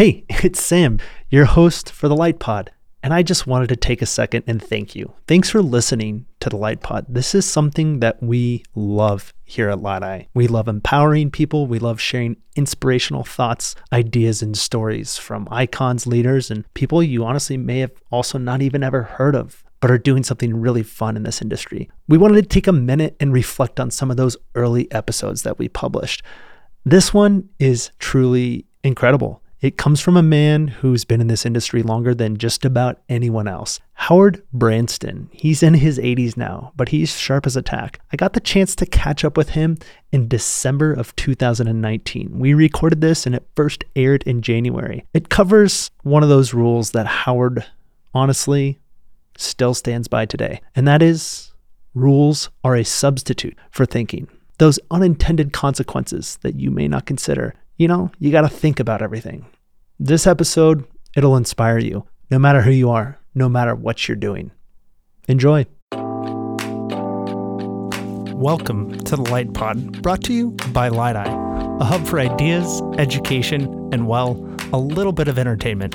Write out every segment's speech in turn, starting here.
Hey, it's Sam, your host for the Light Pod. And I just wanted to take a second and thank you. Thanks for listening to the Light Pod. This is something that we love here at Light We love empowering people. We love sharing inspirational thoughts, ideas, and stories from icons, leaders, and people you honestly may have also not even ever heard of but are doing something really fun in this industry. We wanted to take a minute and reflect on some of those early episodes that we published. This one is truly incredible. It comes from a man who's been in this industry longer than just about anyone else. Howard Brandston. He's in his 80s now, but he's sharp as a tack. I got the chance to catch up with him in December of 2019. We recorded this and it first aired in January. It covers one of those rules that Howard honestly still stands by today, and that is rules are a substitute for thinking. Those unintended consequences that you may not consider you know, you got to think about everything. This episode, it'll inspire you, no matter who you are, no matter what you're doing. Enjoy. Welcome to the Light Pod, brought to you by LYTEi, a hub for ideas, education, and, well, a little bit of entertainment.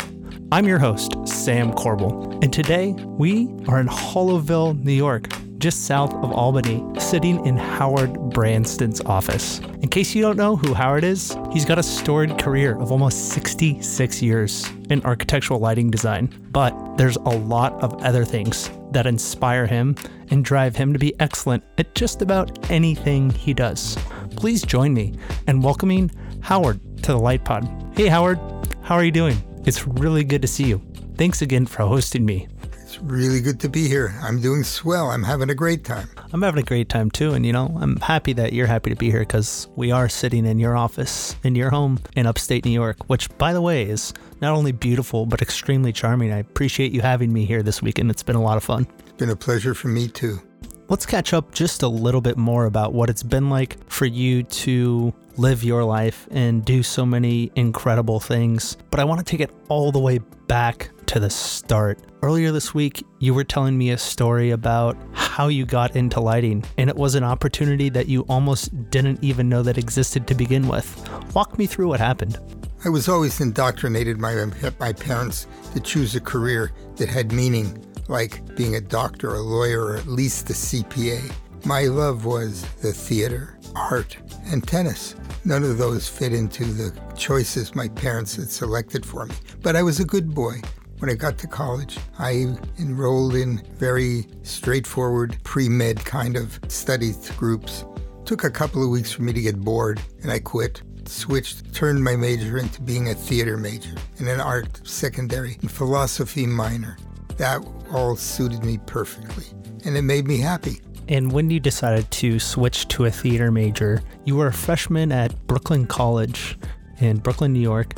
I'm your host, Sam Corbel, and today we are in Hollowville, New York, just south of Albany, sitting in Howard Brandston's office. In case you don't know who Howard is, he's got a storied career of almost 66 years in architectural lighting design. But there's a lot of other things that inspire him and drive him to be excellent at just about anything he does. Please join me in welcoming Howard to the Light Pod. Hey, Howard, how are you doing? It's really good to see you. Thanks again for hosting me. It's really good to be here. I'm doing swell. I'm having a great time. I'm having a great time too. And, you know, I'm happy that you're happy to be here because we are sitting in your office, in your home in upstate New York, which, by the way, is not only beautiful, but extremely charming. I appreciate you having me here this weekend. It's been a lot of fun. It's been a pleasure for me too. Let's catch up just a little bit more about what it's been like for you to live your life and do so many incredible things. But I want to take it all the way back to the start. Earlier this week, you were telling me a story about how you got into lighting, and it was an opportunity that you almost didn't even know that existed to begin with. Walk me through what happened. I was always indoctrinated by my parents to choose a career that had meaning, like being a doctor, a lawyer, or at least a CPA. My love was the theater, art, and tennis. None of those fit into the choices my parents had selected for me. But I was a good boy. When I got to college, I enrolled in very straightforward pre med kind of studies groups. Took a couple of weeks for me to get bored, and I quit. Switched, turned my major into being a theater major and an art secondary and philosophy minor. That all suited me perfectly, and it made me happy. And when you decided to switch to a theater major, you were a freshman at Brooklyn College in Brooklyn, New York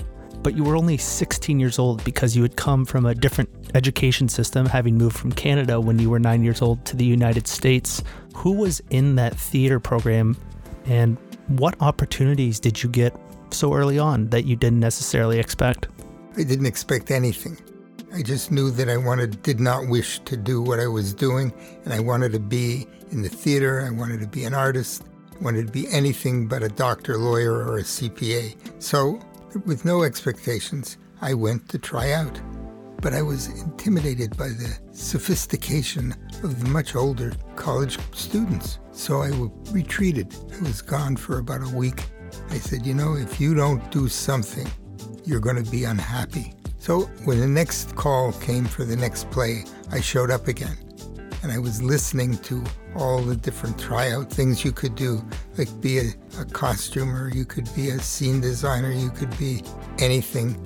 but you were only 16 years old because you had come from a different education system, having moved from Canada when you were nine years old to the United States. Who was in that theater program, and what opportunities did you get so early on that you didn't necessarily expect? I didn't expect anything. I just knew that I wanted, did not wish to do what I was doing, and I wanted to be in the theater. I wanted to be an artist. I wanted to be anything but a doctor, lawyer, or a CPA. So with no expectations, I went to try out. But I was intimidated by the sophistication of the much older college students. So I retreated. I was gone for about a week. I said, you know, if you don't do something, you're going to be unhappy. So when the next call came for the next play, I showed up again and I was listening to all the different tryout things you could do, like be a, a costumer, you could be a scene designer, you could be anything.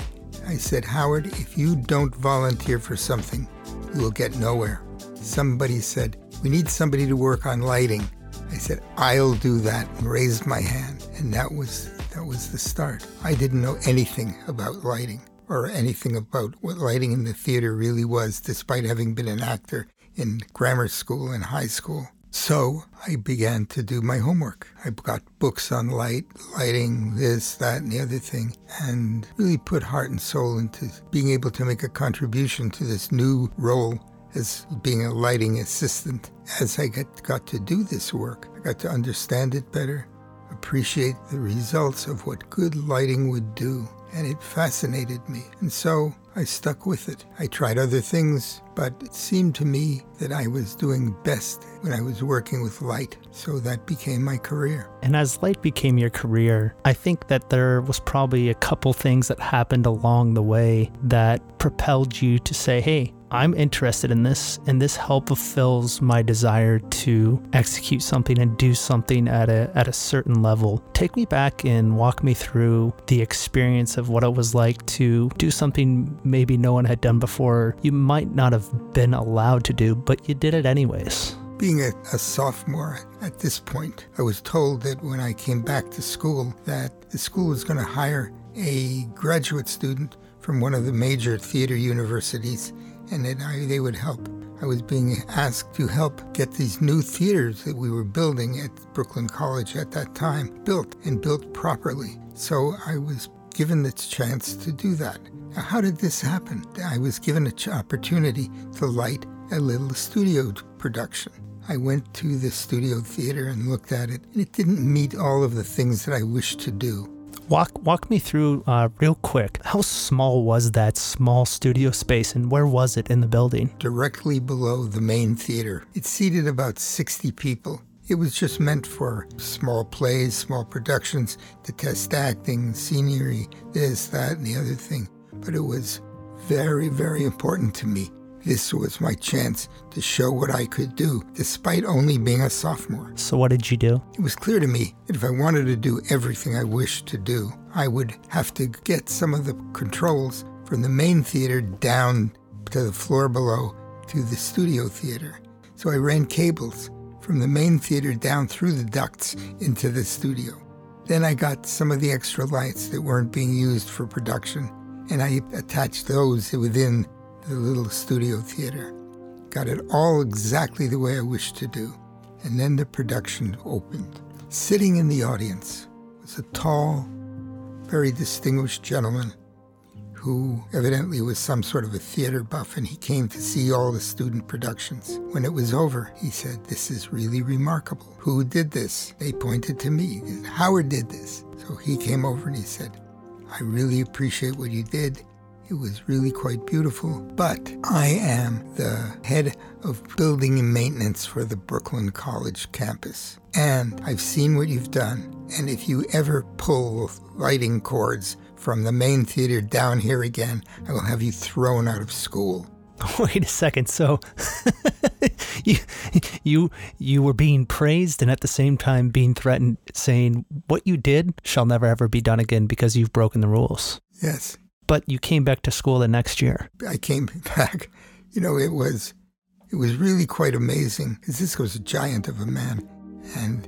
I said, Howard, if you don't volunteer for something, you will get nowhere. Somebody said, We need somebody to work on lighting. I said, I'll do that and raised my hand. And that was that was the start. I didn't know anything about lighting or anything about what lighting in the theater really was, despite having been an actor in grammar school and high school. So I began to do my homework. I got books on light, lighting, this, that, and the other thing, and really put heart and soul into being able to make a contribution to this new role as being a lighting assistant. As I got, got to do this work, I got to understand it better, appreciate the results of what good lighting would do, and it fascinated me. And so I stuck with it. I tried other things, but it seemed to me that I was doing best when I was working with light. So that became my career. And as light became your career, I think that there was probably a couple things that happened along the way that propelled you to say, hey, I'm interested in this, and this help fulfills my desire to execute something and do something at a at a certain level. Take me back and walk me through the experience of what it was like to do something maybe no one had done before. You might not have been allowed to do, but you did it anyways. Being a, a, sophomore at this point, I was told that when I came back to school that the school was going to hire a graduate student from one of the major theater universities and that I, they would help. I was being asked to help get these new theaters that we were building at Brooklyn College at that time built and built properly. So I was given the chance to do that. Now, how did this happen? I was given an opportunity to light a little studio production. I went to the studio theater and looked at it, and it didn't meet all of the things that I wished to do. Walk walk me through uh, real quick. How small was that small studio space, and where was it in the building? Directly below the main theater. It seated about 60 people. It was just meant for small plays, small productions, to test acting, scenery, this, that, and the other thing. But it was very, very important to me this was my chance to show what I could do, despite only being a sophomore. So, what did you do? It was clear to me that if I wanted to do everything I wished to do, I would have to get some of the controls from the main theater down to the floor below to the studio theater. So, I ran cables from the main theater down through the ducts into the studio. Then I got some of the extra lights that weren't being used for production, and I attached those within the little studio theater. Got it all exactly the way I wished to do. And then the production opened. Sitting in the audience was a tall, very distinguished gentleman who evidently was some sort of a theater buff, and he came to see all the student productions. When it was over, he said, This is really remarkable. Who did this? They pointed to me. Howard did this. So he came over and he said, I really appreciate what you did. It was really quite beautiful. But I am the head of building and maintenance for the Brooklyn College campus. And I've seen what you've done. And if you ever pull lighting cords from the main theater down here again, I will have you thrown out of school. Wait a second. So you you you were being praised and at the same time being threatened saying what you did shall never ever be done again because you've broken the rules. Yes but you came back to school the next year. I came back. You know, it was it was really quite amazing because this was a giant of a man and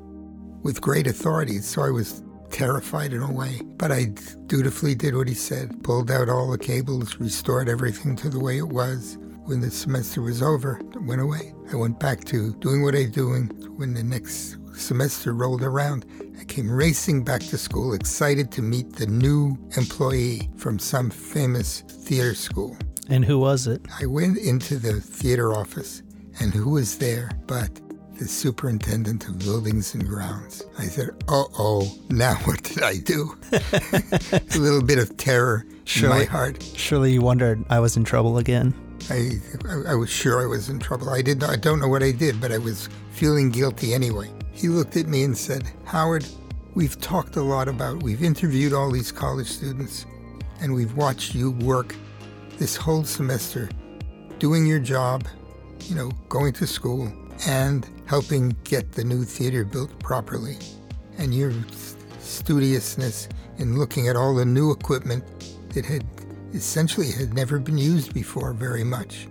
with great authority. So I was terrified in a way, but I dutifully did what he said, pulled out all the cables, restored everything to the way it was. When the semester was over, went away. I went back to doing what I was doing. When the next semester rolled around, I came racing back to school, excited to meet the new employee from some famous theater school. And who was it? I went into the theater office, and who was there but the superintendent of buildings and grounds? I said, "Uh oh, now what did I do?" a little bit of terror surely, in my heart. Surely you wondered I was in trouble again. I, I, I was sure I was in trouble. I did not, I don't know what I did, but I was feeling guilty anyway. He looked at me and said, Howard, we've talked a lot about, we've interviewed all these college students, and we've watched you work this whole semester doing your job, you know, going to school and helping get the new theater built properly. And your studiousness in looking at all the new equipment that had essentially had never been used before very much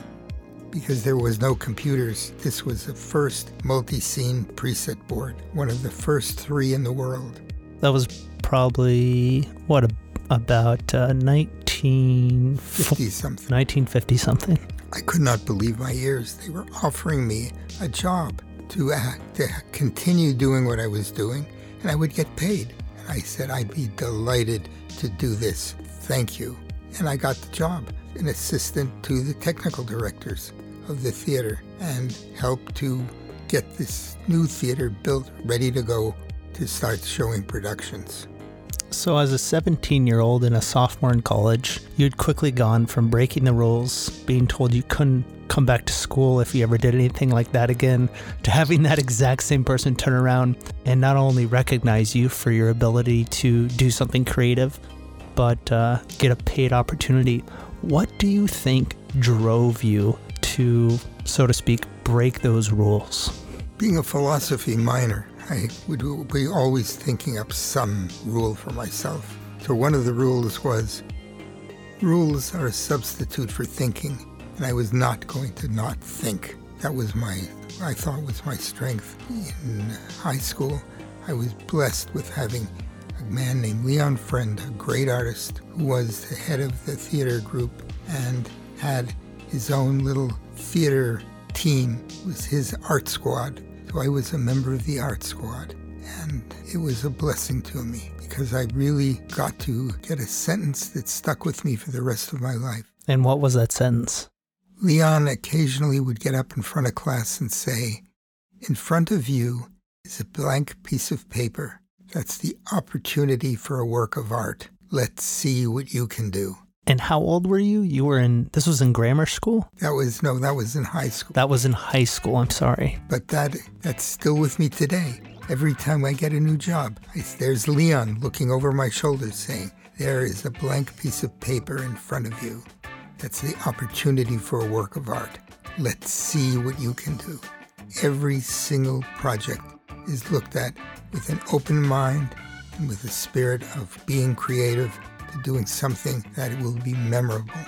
because there was no computers. This was the first multi-scene preset board, one of the first three in the world. That was probably what about uh, 1950 something. 1950 something. I could not believe my ears. They were offering me a job to uh, to continue doing what I was doing, and I would get paid. And I said I'd be delighted to do this. Thank you. And I got the job, an assistant to the technical directors of the theater and help to get this new theater built, ready to go to start showing productions. So, as a 17 year old and a sophomore in college, you'd quickly gone from breaking the rules, being told you couldn't come back to school if you ever did anything like that again, to having that exact same person turn around and not only recognize you for your ability to do something creative, but uh, get a paid opportunity. What do you think drove you to, so to speak, break those rules? Being a philosophy minor, I would be always thinking up some rule for myself. So one of the rules was rules are a substitute for thinking, and I was not going to not think. That was my, I thought was my strength. In high school, I was blessed with having a man named Leon Friend, a great artist, who was the head of the theater group and had his own little theater team. It was his art squad so I was a member of the art squad. And it was a blessing to me because I really got to get a sentence that stuck with me for the rest of my life. And what was that sentence? Leon occasionally would get up in front of class and say, In front of you is a blank piece of paper. That's the opportunity for a work of art. Let's see what you can do. And how old were you? You were in, this was in grammar school? That was, no, that was in high school. That was in high school, I'm sorry. But that, that's still with me today. Every time I get a new job, I, there's Leon looking over my shoulder saying, There is a blank piece of paper in front of you. That's the opportunity for a work of art. Let's see what you can do. Every single project is looked at with an open mind and with a spirit of being creative to doing something that will be memorable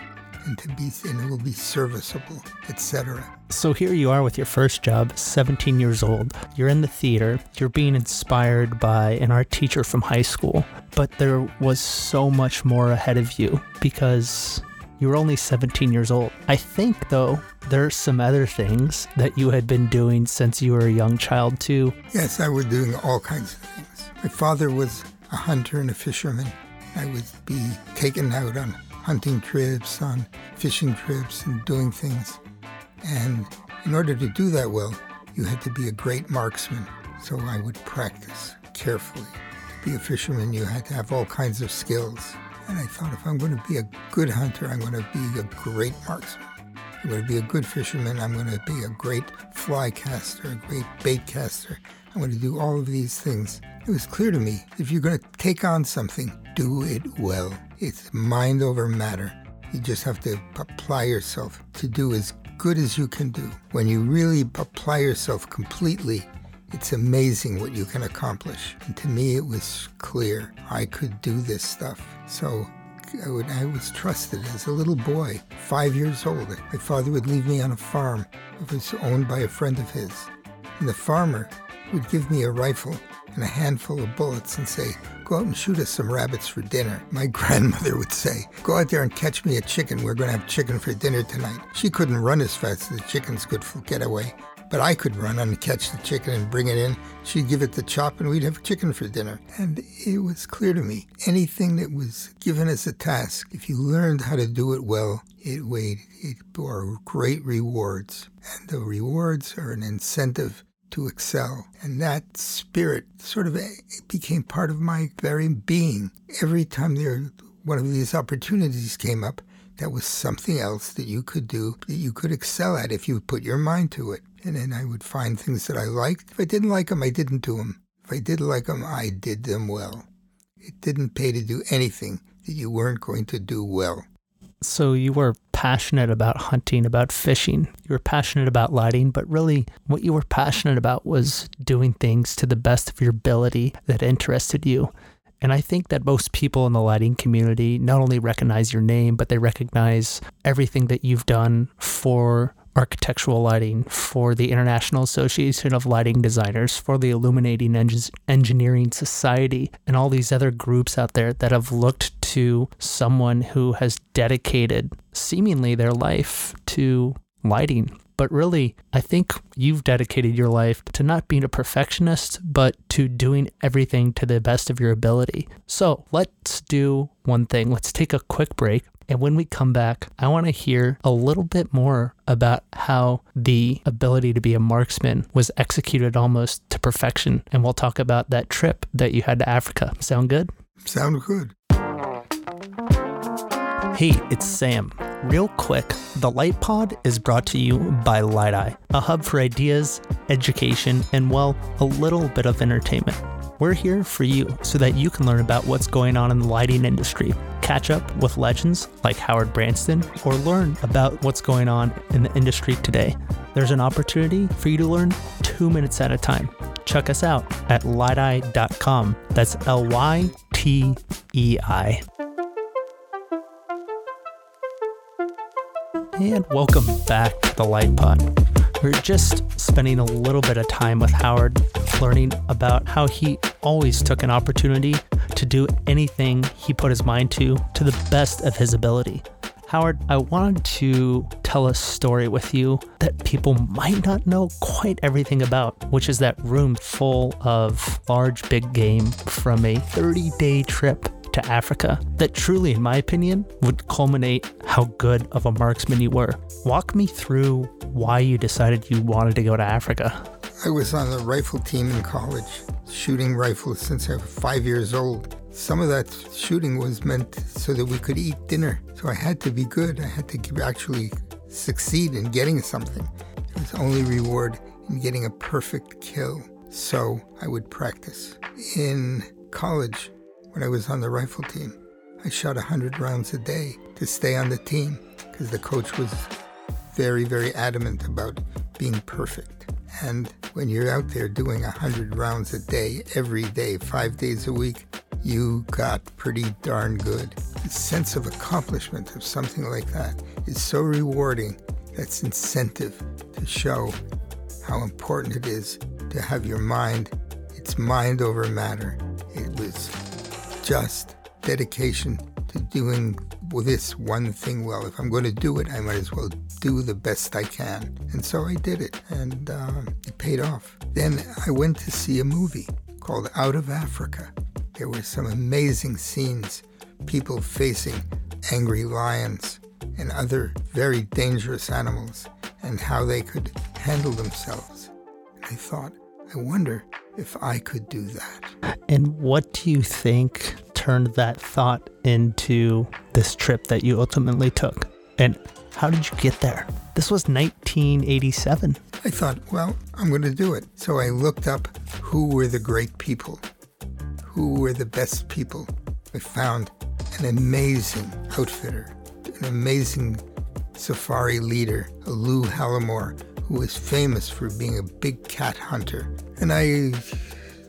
and to be and it will be serviceable, etc. So here you are with your first job, 17 years old. You're in the theater. You're being inspired by an art teacher from high school, but there was so much more ahead of you because you were only 17 years old. I think though there are some other things that you had been doing since you were a young child too. Yes, I was doing all kinds of things. My father was a hunter and a fisherman. I would be taken out on hunting trips, on fishing trips, and doing things. And in order to do that well, you had to be a great marksman. So I would practice carefully. To be a fisherman, you had to have all kinds of skills. And I thought if I'm going to be a good hunter, I'm going to be a great marksman. If I'm going to be a good fisherman. I'm going to be a great fly caster, a great bait caster. I'm going to do all of these things. It was clear to me if you're going to take on something, do it well. It's mind over matter. You just have to apply yourself to do as good as you can do. When you really apply yourself completely, it's amazing what you can accomplish. And to me, it was clear I could do this stuff. So I, would, I was trusted as a little boy, five years old. My father would leave me on a farm. It was owned by a friend of his. And the farmer would give me a rifle and a handful of bullets and say, Go out and shoot us some rabbits for dinner. My grandmother would say, Go out there and catch me a chicken. We're going to have chicken for dinner tonight. She couldn't run as fast as the chickens could get away, but I could run and catch the chicken and bring it in. She'd give it the chop and we'd have chicken for dinner. And it was clear to me anything that was given as a task, if you learned how to do it well, it weighed, it bore great rewards. And the rewards are an incentive to excel. And that spirit sort of eh, became part of my very being. Every time there one of these opportunities came up, that was something else that you could do that you could excel at if you put your mind to it. And then I would find things that I liked. If I didn't like them, I didn't do them. If I did like them, I did them well. It didn't pay to do anything that you weren't going to do well. So you were passionate about hunting, about fishing. You were passionate about lighting, but really what you were passionate about was doing things to the best of your ability that interested you. And I think that most people in the lighting community not only recognize your name, but they recognize everything that you've done for architectural lighting, for the International Association of Lighting Designers, for the Illuminating Engineering Society, and all these other groups out there that have looked to someone who has dedicated seemingly their life to lighting. But really, I think you've dedicated your life to not being a perfectionist, but to doing everything to the best of your ability. So let's do one thing. Let's take a quick break. And when we come back, I want to hear a little bit more about how the ability to be a marksman was executed almost to perfection. And we'll talk about that trip that you had to Africa. Sound good? Sound good. Hey, it's Sam. Real quick, the Light Pod is brought to you by LYTEi, a hub for ideas, education, and well, a little bit of entertainment. We're here for you so that you can learn about what's going on in the lighting industry, catch up with legends like Howard Brandston, or learn about what's going on in the industry today. There's an opportunity for you to learn two minutes at a time. Check us out at lytei.com. That's L Y T E I. And welcome back to the Light Pod. We're just spending a little bit of time with Howard, learning about how he always took an opportunity to do anything he put his mind to to the best of his ability. Howard, I wanted to tell a story with you that people might not know quite everything about, which is that room full of large big game from a 30 day trip to Africa that truly, in my opinion, would culminate how good of a marksman you were. Walk me through why you decided you wanted to go to Africa. I was on the rifle team in college, shooting rifles since I was five years old. Some of that shooting was meant so that we could eat dinner. So I had to be good. I had to actually succeed in getting something. It was only reward in getting a perfect kill. So I would practice. In college, when I was on the rifle team. I shot 100 rounds a day to stay on the team because the coach was very, very adamant about being perfect. And when you're out there doing 100 rounds a day, every day, five days a week, you got pretty darn good. The sense of accomplishment of something like that is so rewarding. That's incentive to show how important it is to have your mind. It's mind over matter. It was just dedication to doing this one thing well. If I'm going to do it, I might as well do the best I can. And so I did it, and uh, it paid off. Then I went to see a movie called Out of Africa. There were some amazing scenes, people facing angry lions and other very dangerous animals, and how they could handle themselves. I thought, I wonder if I could do that. And what do you think turned that thought into this trip that you ultimately took? And how did you get there? This was 1987. I thought, well, I'm going to do it. So I looked up who were the great people, who were the best people. I found an amazing outfitter, an amazing safari leader, Lou Hallamore, who was famous for being a big cat hunter. And I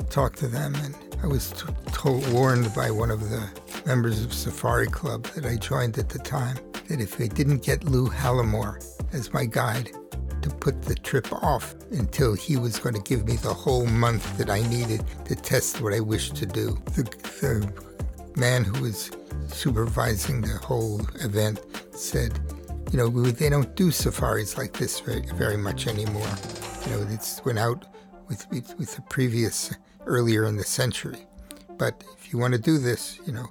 talked to them, and I was t- told, warned by one of the members of Safari Club that I joined at the time that if I didn't get Lou Hallamore as my guide, to put the trip off until he was going to give me the whole month that I needed to test what I wished to do. The, the man who was supervising the whole event said, you know, they don't do safaris like this very, very much anymore. You know, it's went out with, with, with the previous earlier in the century. But if you want to do this, you know,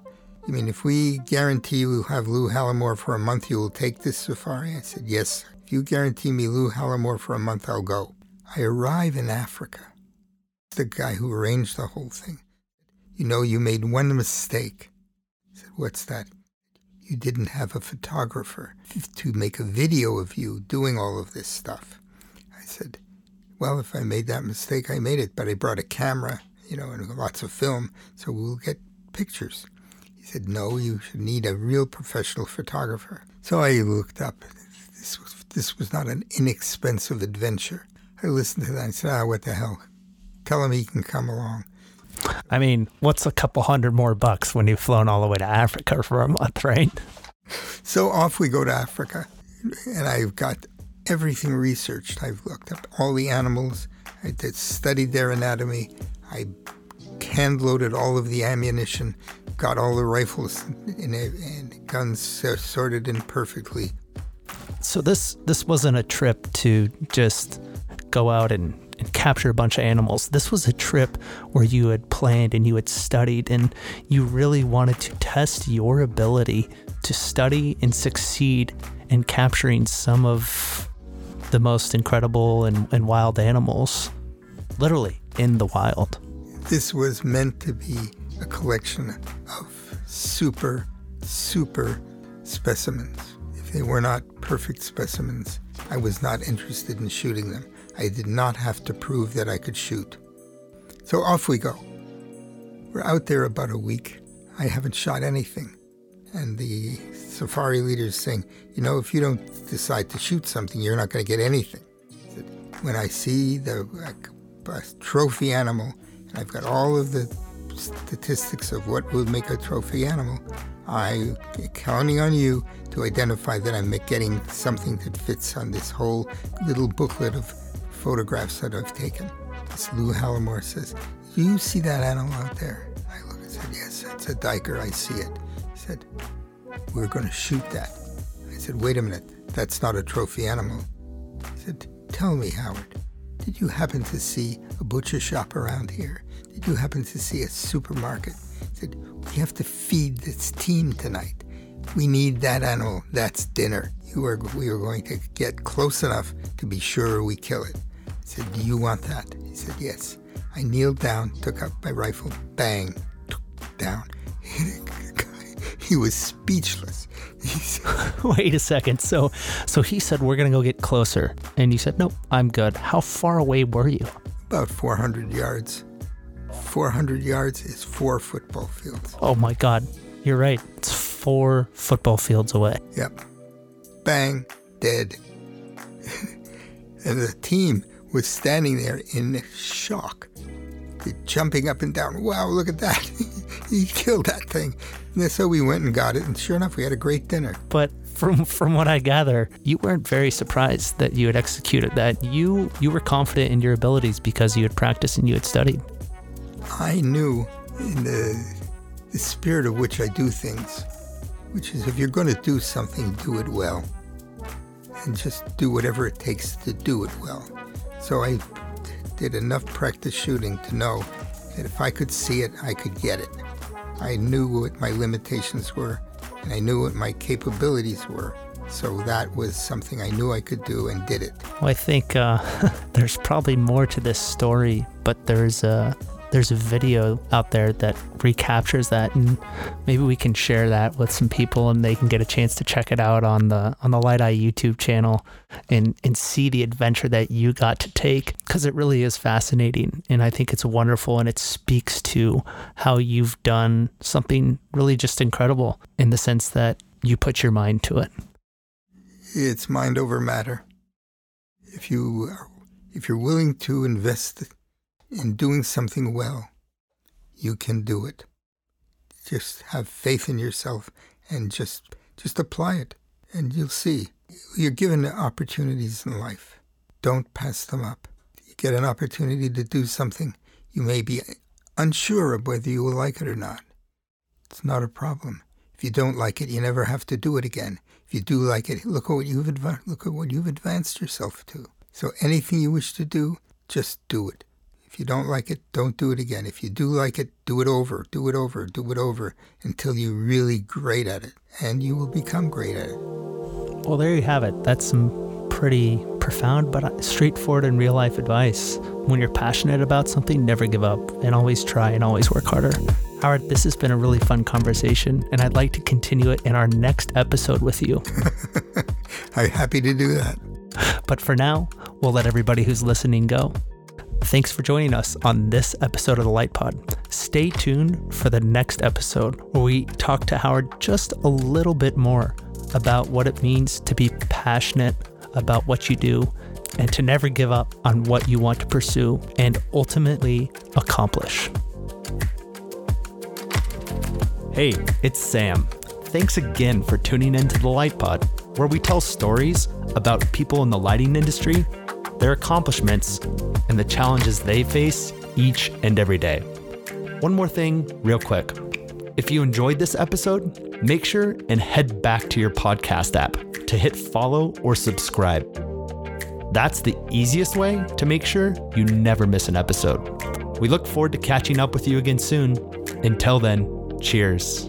I mean, if we guarantee you will have Lou Hallamore for a month, you will take this safari? I said, yes. If you guarantee me Lou Hallamore for a month, I'll go. I arrive in Africa. The guy who arranged the whole thing. You know, you made one mistake. I said, what's that? You didn't have a photographer to make a video of you doing all of this stuff. I said, well, if I made that mistake, I made it, but I brought a camera, you know, and lots of film, so we'll get pictures. He said, no, you should need a real professional photographer. So I looked up. This was, this was not an inexpensive adventure. I listened to that and said, ah, what the hell? Tell him he can come along. I mean, what's a couple hundred more bucks when you've flown all the way to Africa for a month, right? So off we go to Africa, and I've got everything researched. I've looked up all the animals. I did, studied their anatomy. I hand loaded all of the ammunition, got all the rifles and, and guns sorted in perfectly. So this this wasn't a trip to just go out and, and capture a bunch of animals. This was a trip where you had planned and you had studied and you really wanted to test your ability to study and succeed in capturing some of the most incredible and, and wild animals, literally in the wild. This was meant to be a collection of super, super specimens. If they were not perfect specimens, I was not interested in shooting them. I did not have to prove that I could shoot. So off we go. We're out there about a week. I haven't shot anything. And the safari leader is saying, you know, if you don't decide to shoot something, you're not going to get anything. When I see the trophy animal, and I've got all of the statistics of what will make a trophy animal, I'm counting on you to identify that I'm getting something that fits on this whole little booklet of photographs that I've taken. This Lou Hallamore says, you see that animal out there? I look and said, Yes, it's a duiker. I see it. Said, We're going to shoot that. I said, Wait a minute. That's not a trophy animal. He said, Tell me, Howard, did you happen to see a butcher shop around here? Did you happen to see a supermarket? He said, We have to feed this team tonight. We need that animal. That's dinner. You are, we are going to get close enough to be sure we kill it. I said, Do you want that? He said, Yes. I kneeled down, took up my rifle, bang, down. He was speechless. Wait a second. So, so he said we're gonna go get closer, and you said nope, I'm good. How far away were you? About 400 yards. 400 yards is four football fields. Oh my God, you're right. It's four football fields away. Yep. Bang, dead. and the team was standing there in shock, jumping up and down. Wow, look at that. he killed that thing. And so we went and got it, and sure enough, we had a great dinner. But from from what I gather, you weren't very surprised that you had executed that. You you were confident in your abilities because you had practiced and you had studied. I knew in the the spirit of which I do things, which is if you're going to do something, do it well. And just do whatever it takes to do it well. So I did enough practice shooting to know that if I could see it, I could get it. I knew what my limitations were, and I knew what my capabilities were. So that was something I knew I could do and did it. Well, I think uh, there's probably more to this story, but there's a there's a video out there that recaptures that and maybe we can share that with some people and they can get a chance to check it out on the on the LYTEi youtube channel and and see the adventure that you got to take because it really is fascinating and i think it's wonderful and it speaks to how you've done something really just incredible in the sense that you put your mind to it. It's mind over matter. If you if you're willing to invest in doing something well, you can do it. Just have faith in yourself and just just apply it and you'll see. You're given opportunities in life. Don't pass them up. You get an opportunity to do something, you may be unsure of whether you will like it or not. It's not a problem. If you don't like it, you never have to do it again. If you do like it, look at what you've look at what you've advanced yourself to. So anything you wish to do, just do it. If you don't like it, don't do it again. If you do like it, do it over, do it over, do it over until you're really great at it, and you will become great at it. Well, there you have it. That's some pretty profound but straightforward and real life advice. When you're passionate about something, never give up and always try and always work harder. Howard, this has been a really fun conversation, and I'd like to continue it in our next episode with you. I'm happy to do that. But for now, we'll let everybody who's listening go. Thanks for joining us on this episode of the Light Pod. Stay tuned for the next episode where we talk to Howard just a little bit more about what it means to be passionate about what you do and to never give up on what you want to pursue and ultimately accomplish. Hey, it's Sam. Thanks again for tuning into the Light Pod, where we tell stories about people in the lighting industry their accomplishments, and the challenges they face each and every day. One more thing, real quick. If you enjoyed this episode, make sure and head back to your podcast app to hit follow or subscribe. That's the easiest way to make sure you never miss an episode. We look forward to catching up with you again soon. Until then, cheers.